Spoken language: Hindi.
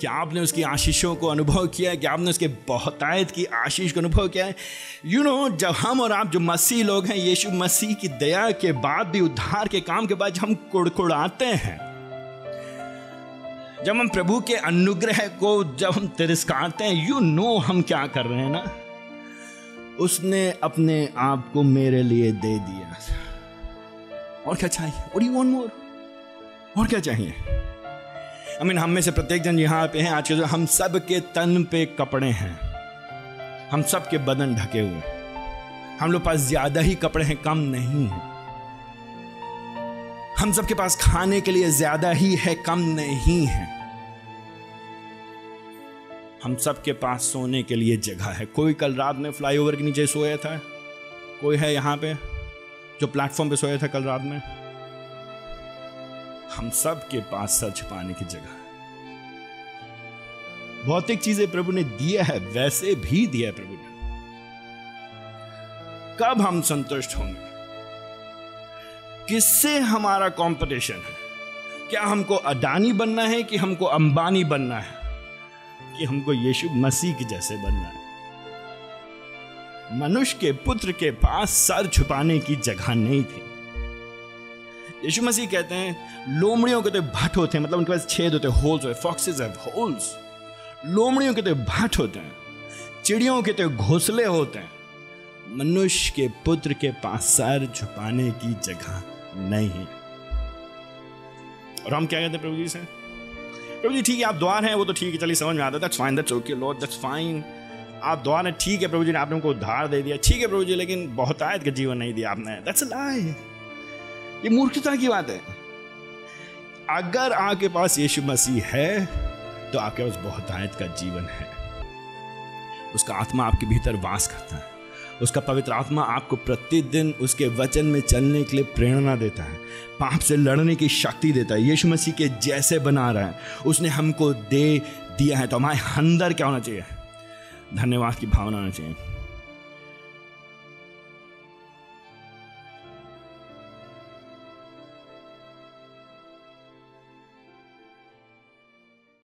क्या आपने उसकी आशीषों को अनुभव किया है? क्या आपने उसके बहुतायत की आशीष को अनुभव किया है? यू नो जब हम और आप जो मसीह लोग हैं, यीशु मसीह की दया के बाद भी, उद्धार के काम के बाद जब हम कुड़कुड़ाते हैं, जब हम प्रभु के अनुग्रह को जब हम तिरस्कारते हैं यू नो हम क्या कर रहे हैं ना? उसने अपने आप को मेरे लिए दे दिया। और क्या चाहिए? और यू वांट मोर और क्या चाहिए? आई मीन हम में से प्रत्येक जन यहाँ पे हैं, आज के हम सब के तन पे कपड़े हैं। हम सब के बदन ढके हुए हम लोग पास ज़्यादा ही कपड़े हैं, कम नहीं है। हम सबके पास खाने के लिए ज़्यादा ही है, कम नहीं है। हम सबके पास सोने के लिए जगह है। कोई कल रात में फ्लाईओवर के नीचे सोया था? कोई है यहाँ पे जो प्लेटफॉर्म पे सोया था कल रात में? हम सब के पास सर छुपाने की जगह है। भौतिक चीज़ें प्रभु ने दिया है, वैसे भी दिया है प्रभु ने। कब हम संतुष्ट होंगे? किससे हमारा कंपटीशन है? क्या हमको अडानी बनना है कि हमको अंबानी बनना है? कि हमको यीशु मसीह के जैसे बनना है? मनुष्य के पुत्र के पास सर छुपाने की जगह नहीं थी। यीशु मसीह कहते हैं, लोमड़ियों के तो भट होते हैं मतलब उनके पास छेद होते हैं, होल्स होते फॉक्सेस हैव होल्स लोमड़ियों के तो भट होते हैं, चिड़ियों के तो घोंसले होते हैं. मनुष्य के पुत्र के पास सर छुपाने की जगह नहीं है. और हम क्या कहते हैं प्रभु जी से? प्रभु जी, ठीक है, आप द्वार हैं, वो तो ठीक है, चलिए समझ में आता है that's fine that's okay lord that's fine आप द्वार हैं, ठीक है प्रभु जी ने आपने उनको उद्धार दे दिया, ठीक है प्रभु जी, लेकिन बहुत आयत का जीवन नहीं दिया आपने दैट्स लाई ये मूर्खता की बात है। अगर आपके पास यीशु मसीह है तो आपके पास बहुत आयत का जीवन है। उसका आत्मा आपके भीतर वास करता है। उसका पवित्र आत्मा आपको प्रतिदिन उसके वचन में चलने के लिए प्रेरणा देता है। पाप से लड़ने की शक्ति देता है। यीशु मसीह के जैसे बना रहा है। उसने हमको दे दिया है तो हमारे अंदर क्या होना चाहिए? धन्यवाद की भावना होना चाहिए।